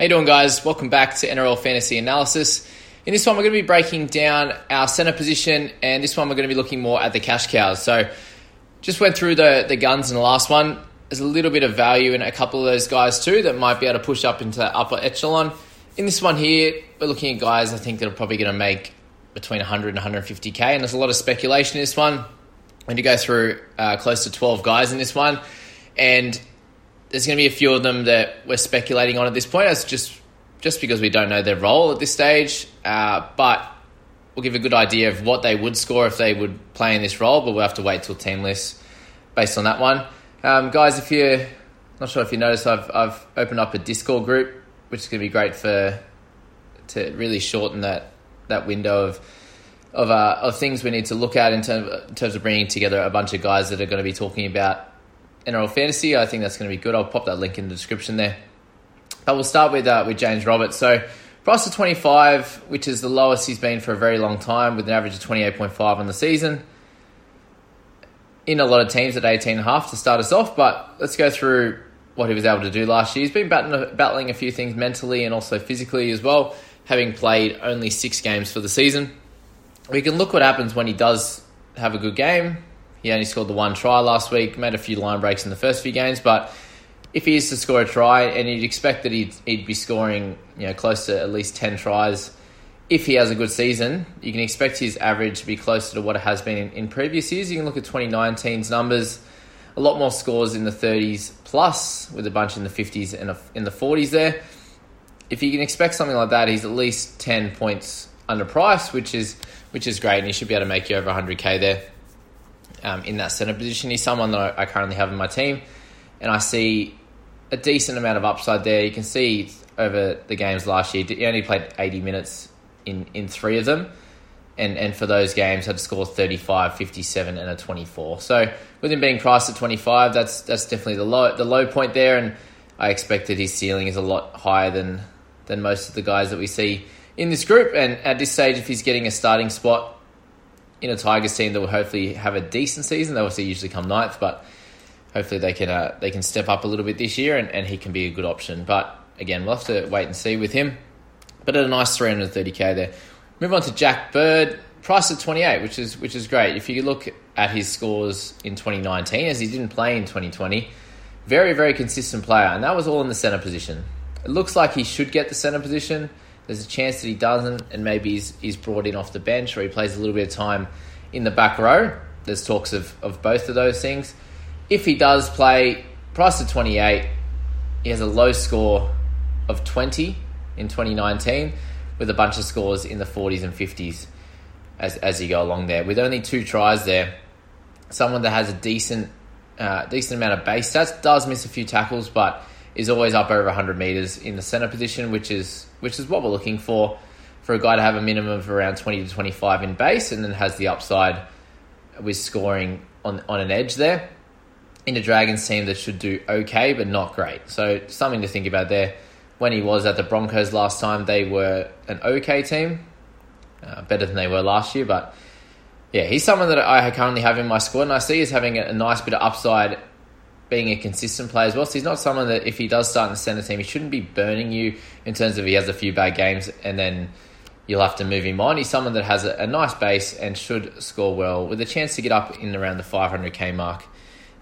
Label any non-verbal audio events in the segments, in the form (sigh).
How you doing, guys? Welcome back to NRL Fantasy Analysis. In this one, we're going to be breaking down our center position, and this one we're going to be looking more at the cash cows. So, just went through the the guns in the last one. There's a little bit of value in a couple of those guys too that might be able to push up into that upper echelon. In this one here, we're looking at guys I think that are probably going to make between 100 and 150k, and there's a lot of speculation in this one. When you go through uh, close to 12 guys in this one, and there's going to be a few of them that we're speculating on at this point. Just just because we don't know their role at this stage, uh, but we'll give a good idea of what they would score if they would play in this role. But we'll have to wait till team lists based on that one, um, guys. If you're not sure if you noticed, I've I've opened up a Discord group, which is going to be great for to really shorten that that window of of uh, of things we need to look at in terms in terms of bringing together a bunch of guys that are going to be talking about NRL fantasy. I think that's going to be good. I'll pop that link in the description there. But we'll start with uh, with James Roberts. So price of twenty five, which is the lowest he's been for a very long time, with an average of twenty eight point five on the season. In a lot of teams at eighteen and a half to start us off, but let's go through what he was able to do last year. He's been battling a few things mentally and also physically as well, having played only six games for the season. We can look what happens when he does have a good game. He only scored the one try last week, made a few line breaks in the first few games, but if he is to score a try, and you'd expect that he'd, he'd be scoring you know close to at least 10 tries if he has a good season, you can expect his average to be closer to what it has been in, in previous years. You can look at 2019's numbers, a lot more scores in the 30s plus, with a bunch in the 50s and in the 40s there. If you can expect something like that, he's at least 10 points under price, which is which is great, and he should be able to make you over 100k there um, in that centre position. He's someone that I, I currently have in my team, and I see a decent amount of upside there. You can see over the games last year, he only played 80 minutes in, in three of them. And, and for those games, had to score 35, 57, and a 24. So with him being priced at 25, that's that's definitely the low the low point there. And I expected his ceiling is a lot higher than than most of the guys that we see in this group. And at this stage, if he's getting a starting spot in a Tigers team that will hopefully have a decent season, they obviously usually come ninth, but hopefully they can uh, they can step up a little bit this year and, and he can be a good option. But again, we'll have to wait and see with him. But at a nice 330k there. Move on to Jack Bird, price at 28, which is which is great. If you look at his scores in 2019, as he didn't play in 2020, very very consistent player, and that was all in the center position. It looks like he should get the center position. There's a chance that he doesn't, and maybe he's, he's brought in off the bench or he plays a little bit of time in the back row. There's talks of, of both of those things. If he does play, price of 28, he has a low score of 20 in 2019 with a bunch of scores in the 40s and 50s as, as you go along there. With only two tries there, someone that has a decent uh, decent amount of base stats, does miss a few tackles, but is always up over 100 meters in the center position, which is which is what we're looking for for a guy to have a minimum of around 20 to 25 in base, and then has the upside with scoring on on an edge there. In a Dragons team that should do okay, but not great. So something to think about there. When he was at the Broncos last time, they were an okay team, uh, better than they were last year. But yeah, he's someone that I currently have in my squad, and I see as having a nice bit of upside being a consistent player as well. So he's not someone that if he does start in the centre team, he shouldn't be burning you in terms of he has a few bad games and then you'll have to move him on. He's someone that has a, a nice base and should score well with a chance to get up in around the 500k mark.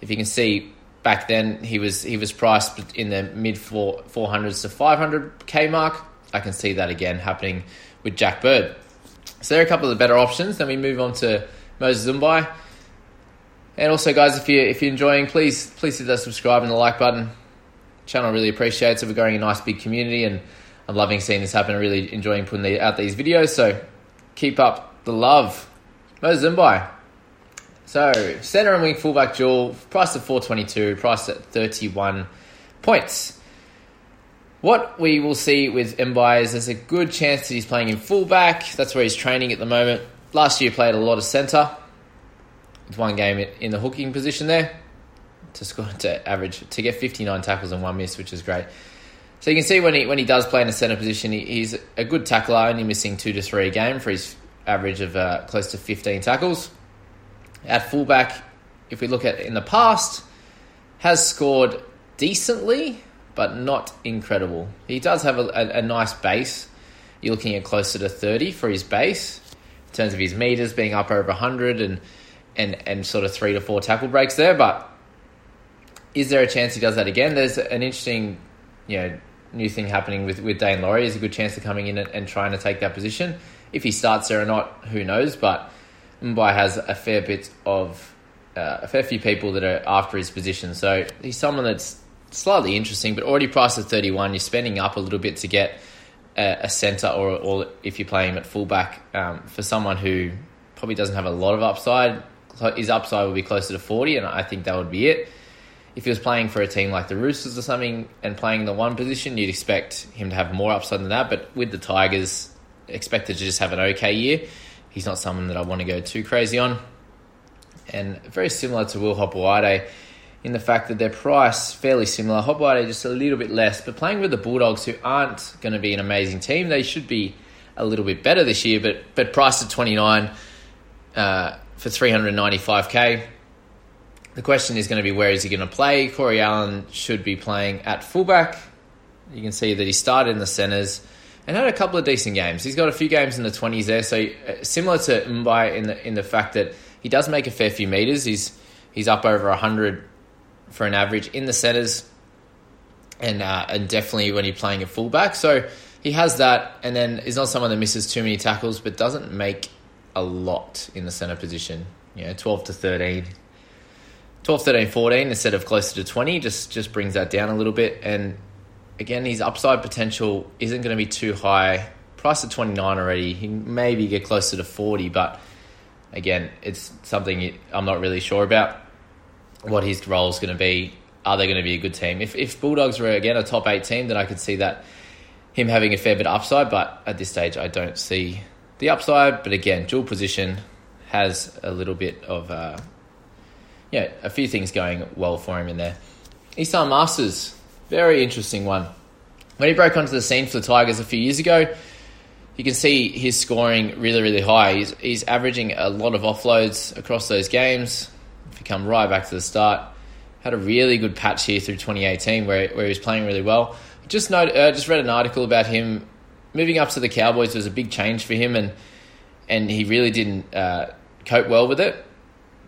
If you can see back then, he was he was priced in the mid four 400s to 500k mark. I can see that again happening with Jack Bird. So there are a couple of better options. Then we move on to Moses Mbye. And also, guys, if you if you're enjoying, please please hit that subscribe and the like button. Channel really appreciates it. We're growing a nice big community, and I'm loving seeing this happen. Really enjoying putting the, out these videos. So keep up the love. Moses Mbye. So center and wing fullback dual, price at 422, price at 31 points. What we will see with Mbye is there's a good chance that he's playing in fullback. That's where he's training at the moment. Last year played a lot of centre one game in the hooking position there to score to average to get 59 tackles and one miss, which is great. So you can see when he when he does play in a centre position, he, he's a good tackler, only missing two to three a game for his average of uh, close to 15 tackles. At fullback, if we look at in the past, has scored decently, but not incredible. He does have a, a, a nice base. You're looking at closer to 30 for his base in terms of his meters being up over 100 and and and sort of three to four tackle breaks there. But is there a chance he does that again? There's an interesting, you know, new thing happening with with Daine Laurie. There's a good chance of coming in and, and trying to take that position. If he starts there or not, who knows? But Mbye has a fair bit of uh, a fair few people that are after his position. So he's someone that's slightly interesting, but already priced at 31. You're spending up a little bit to get a, a centre, or, or if you're playing him at fullback, um, for someone who probably doesn't have a lot of upside his upside would be closer to 40, and I think that would be it. If he was playing for a team like the Roosters or something and playing the one position, you'd expect him to have more upside than that. But with the Tigers, expected to just have an okay year. He's not someone that I want to go too crazy on. And very similar to Will Hopoate in the fact that their price fairly similar. Hopoate just a little bit less, but playing with the Bulldogs, who aren't going to be an amazing team, they should be a little bit better this year. But but priced at twenty nine. Uh, for 395k. The question is going to be where is he going to play? Corey Allen should be playing at fullback. You can see that he started in the centres and had a couple of decent games. He's got a few games in the 20s there, so uh, similar to Mbye in the in the fact that he does make a fair few meters. He's he's up over 100 for an average in the centres, and uh, and definitely when he's playing at fullback. So he has that, and then he's not someone that misses too many tackles, but doesn't make a lot in the centre position. You know, 12 to 13. 12, 13, 14 instead of closer to 20 just, just brings that down a little bit. And again, his upside potential isn't going to be too high. Price at 29 already. He maybe get closer to 40, but again, it's something I'm not really sure about what his role is going to be. Are they going to be a good team? If, if Bulldogs were, again, a top eight team, then I could see that him having a fair bit of upside, but at this stage, I don't see the upside, but again, dual position has a little bit of, uh, yeah, a few things going well for him in there. Esan Marsters, very interesting one. When he broke onto the scene for the Tigers a few years ago, you can see his scoring really, really high. He's, he's averaging a lot of offloads across those games. If you come right back to the start, had a really good patch here through 2018 where, where he was playing really well. Just note, uh, just read an article about him moving up to the Cowboys was a big change for him, and and he really didn't uh, cope well with it.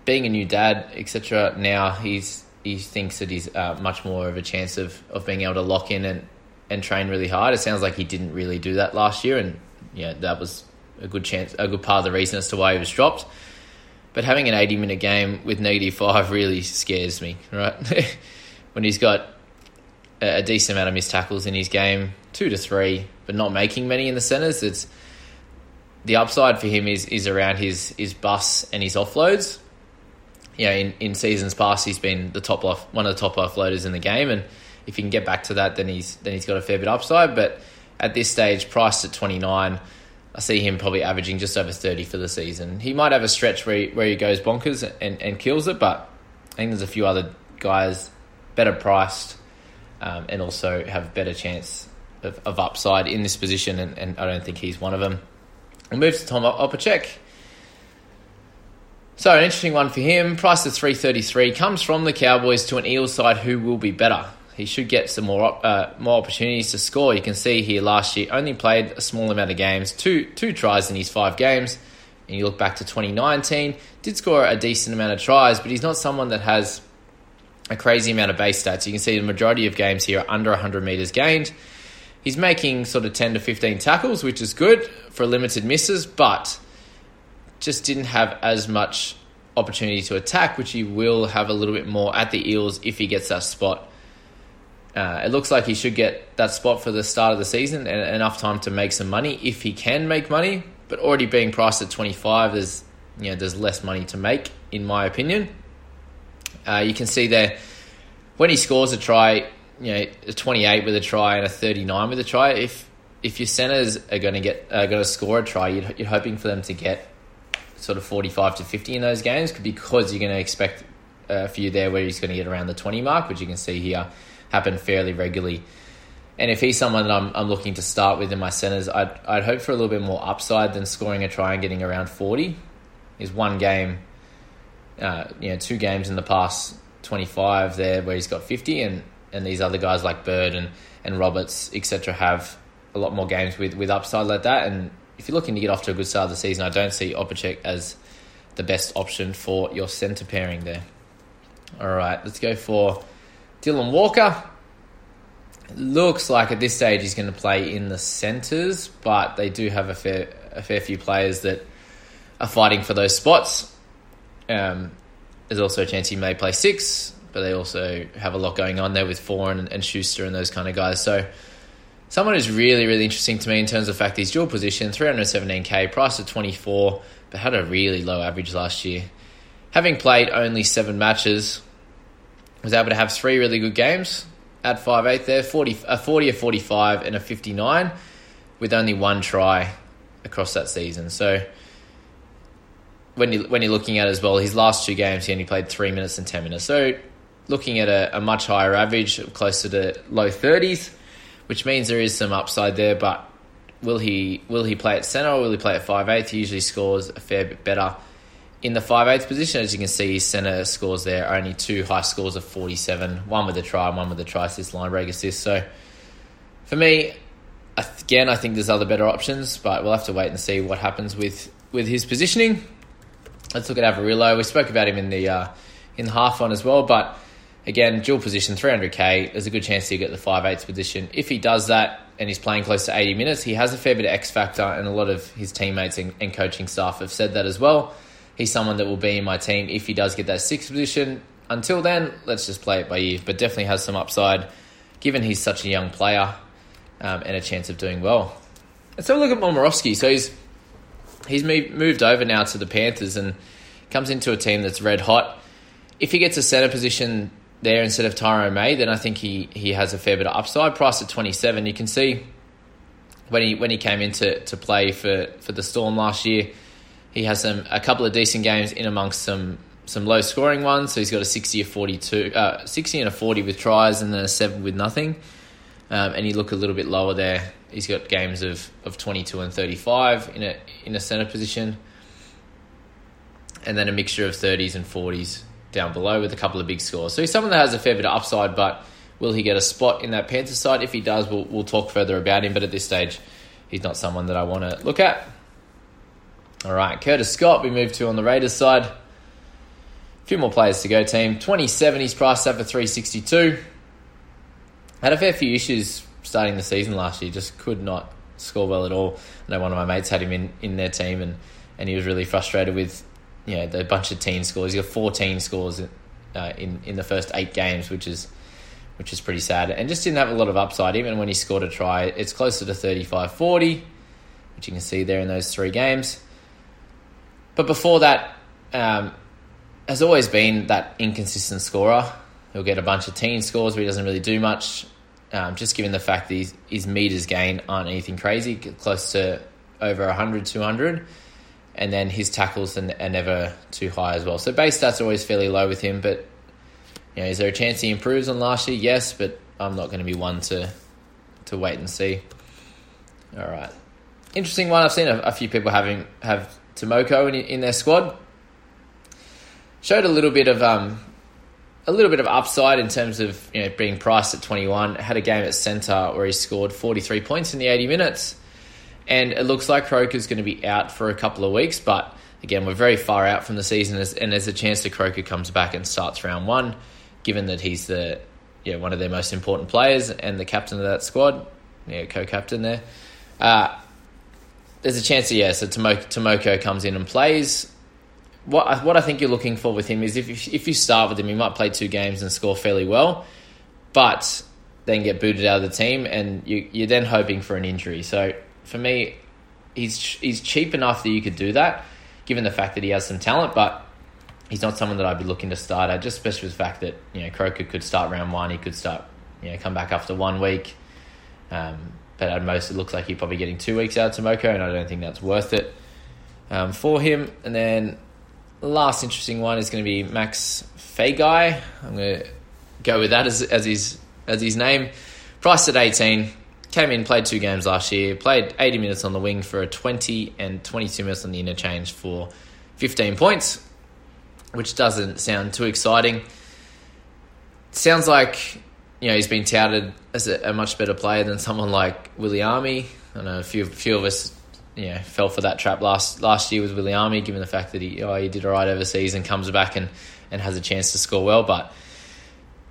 Being a new dad, etc. Now he's he thinks that he's uh, much more of a chance of, of being able to lock in and, and train really hard. It sounds like he didn't really do that last year, and yeah, that was a good chance, a good part of the reason as to why he was dropped. But having an eighty minute game with negative five really scares me, right? (laughs) when he's got a decent amount of missed tackles in his game, two to three, but not making many in the centres. It's the upside for him is is around his his bus and his offloads. You know, in, in seasons past, he's been the top off one of the top offloaders in the game, and if he can get back to that, then he's then he's got a fair bit upside. But at this stage, priced at twenty nine, I see him probably averaging just over thirty for the season. He might have a stretch where he, where he goes bonkers and, and kills it, but I think there's a few other guys better priced um, and also have better chance of, of upside in this position, and, and, I don't think he's one of them. We'll move to Tom Opacic. So an interesting one for him. Price of three thirty three comes from the Cowboys to an Eels side who will be better. He should get some more uh, more opportunities to score. You can see here last year only played a small amount of games, two two tries in his five games. And you look back to 2019, did score a decent amount of tries, but he's not someone that has a crazy amount of base stats. You can see the majority of games here are under 100 meters gained. He's making sort of 10 to 15 tackles, which is good for limited misses, but just didn't have as much opportunity to attack, which he will have a little bit more at the Eels if he gets that spot. Uh, it looks like he should get that spot for the start of the season and enough time to make some money if he can make money. But already being priced at 25, there's you know there's less money to make in my opinion. Uh, you can see there when he scores a try, you know, a 28 with a try and a 39 with a try. If if your centers are going to get going to score a try, you're, you're hoping for them to get sort of 45 to 50 in those games because you're going to expect a few there where he's going to get around the 20 mark, which you can see here happen fairly regularly. And if he's someone that I'm, I'm looking to start with in my centers, I'd, I'd hope for a little bit more upside than scoring a try and getting around 40. Is one game, uh, you know, two games in the past 25 there where he's got 50, and, and these other guys like Bird and, and Roberts, etc., have a lot more games with, with upside like that. And if you're looking to get off to a good start of the season, I don't see Opacic as the best option for your centre pairing there. All right, let's go for Dylan Walker. Looks like at this stage he's going to play in the centres, but they do have a fair a fair few players that are fighting for those spots. Um, there's also a chance he may play six, but they also have a lot going on there with Foran and, and Schuster and those kind of guys. So Someone who's really, really interesting to me in terms of fact he's dual position, 317k, price of 24, but had a really low average last year. Having played only seven matches, was able to have three really good games at 5'8 there, 40, a 40, a 45, and a 59, with only one try across that season. So when you when you're looking at as well, his last two games he only played three minutes and ten minutes. So looking at a, a much higher average, closer to low 30s which means there is some upside there. But will he will he play at centre or will he play at five eighth? He usually scores a fair bit better in the five eighth position. As you can see, centre scores there only two high scores of forty seven, one with a try, and one with a try assist, line break assist. So for me, again, I think there's other better options, but we'll have to wait and see what happens with with his positioning. Let's look at Averillo. We spoke about him in the uh, in the half one as well, but Again, dual position, 300k. There's a good chance he'll get the 5 8 position. If he does that and he's playing close to 80 minutes, he has a fair bit of X factor, and a lot of his teammates and, and coaching staff have said that as well. He's someone that will be in my team if he does get that sixth position. Until then, let's just play it by ear, but definitely has some upside given he's such a young player um, and a chance of doing well. Let's have a look at Momirovski. So he's he's moved over now to the Panthers and comes into a team that's red hot. If he gets a center position there instead of Tyrone May, then I think he, he has a fair bit of upside. Price at 27. You can see when he when he came into to play for, for the Storm last year, he has some a couple of decent games in amongst some some low scoring ones. So he's got a 60 or 42, uh, 60 and a 40 with tries and then a 7 with nothing. Um, and you look a little bit lower there. He's got games of, of 22 and 35 in a in a center position. And then a mixture of 30s and 40s down below with a couple of big scores. So he's someone that has a fair bit of upside, but will he get a spot in that Panthers side? If he does, we'll, we'll talk further about him, but at this stage, he's not someone that I want to look at. All right, Curtis Scott, we move to on the Raiders side. A few more players to go, team. 27, he's priced up for 362. Had a fair few issues starting the season last year, just could not score well at all. I know one of my mates had him in, in their team, and, and he was really frustrated with you know, the bunch of teen scores. He got 14 scores uh, in in the first eight games, which is which is pretty sad, and just didn't have a lot of upside. Even when he scored a try, it's closer to 35-40, which you can see there in those three games. But before that, um, has always been that inconsistent scorer. He'll get a bunch of teen scores, but he doesn't really do much. Um, just given the fact that his, his meters gain aren't anything crazy, close to over 100, 200 and then his tackles are, never too high as well. So base stats are always fairly low with him, but you know, is there a chance he improves on last year? Yes, but I'm not going to be one to to wait and see. All right, interesting one. I've seen a, a few people having have Timoko in, in their squad. showed a little bit of um, a little bit of upside in terms of you know being priced at 21. Had a game at centre where he scored 43 points in the 80 minutes, and it looks like Croker's going to be out for a couple of weeks. But again, we're very far out from the season, and there's a chance that Croker comes back and starts round one, given that he's the yeah one of their most important players and the captain of that squad, yeah, co-captain there. Uh, there's a chance that yeah, so Timoko comes in and plays what I, what I think you're looking for with him is if if you start with him, he might play two games and score fairly well, but then get booted out of the team, and you, you're then hoping for an injury. So for me, he's he's cheap enough that you could do that, given the fact that he has some talent, but he's not someone that I'd be looking to start at, just especially with the fact that you know Croker could start round one, he could start you know come back after one week. Um, but at most, it looks like he's probably getting two weeks out of Timoko, and I don't think that's worth it um, for him. And then last interesting one is going to be Max Feagai. I'm going to go with that as, as his as his name. Priced at 18. Came in, played two games last year, played 80 minutes on the wing for a 20 and 22 minutes on the interchange for 15 points, which doesn't sound too exciting. Sounds like you know he's been touted as a, a much better player than someone like Williami. I know a few few of us you know, fell for that trap last last year with Williami, given the fact that he oh, he did all right overseas and comes back and, and has a chance to score well. But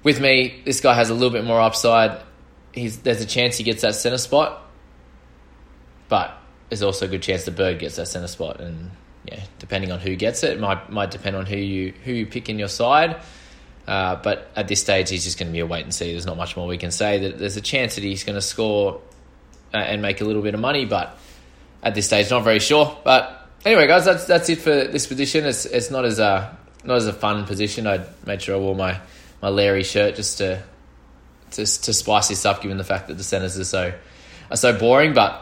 with me, this guy has a little bit more upside. He's, there's a chance he gets that centre spot, but there's also a good chance the bird gets that centre spot. And yeah, depending on who gets it, it might might depend on who you who you pick in your side. Uh, but at this stage, he's just going to be a wait and see. There's not much more we can say. That there's a chance that he's going to score uh, and make a little bit of money, but at this stage. Not very sure, but anyway, guys, that's that's it for this position. It's it's not as a not as a fun position. I made sure I wore my my Larry shirt just to to to spice this up, given the fact that the centers are so are so boring. But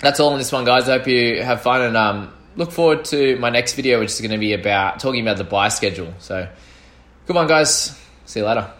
that's all on this one, guys. I hope you have fun and um, look forward to my next video, which is going to be about talking about the buy schedule. So, good one, guys. See you later.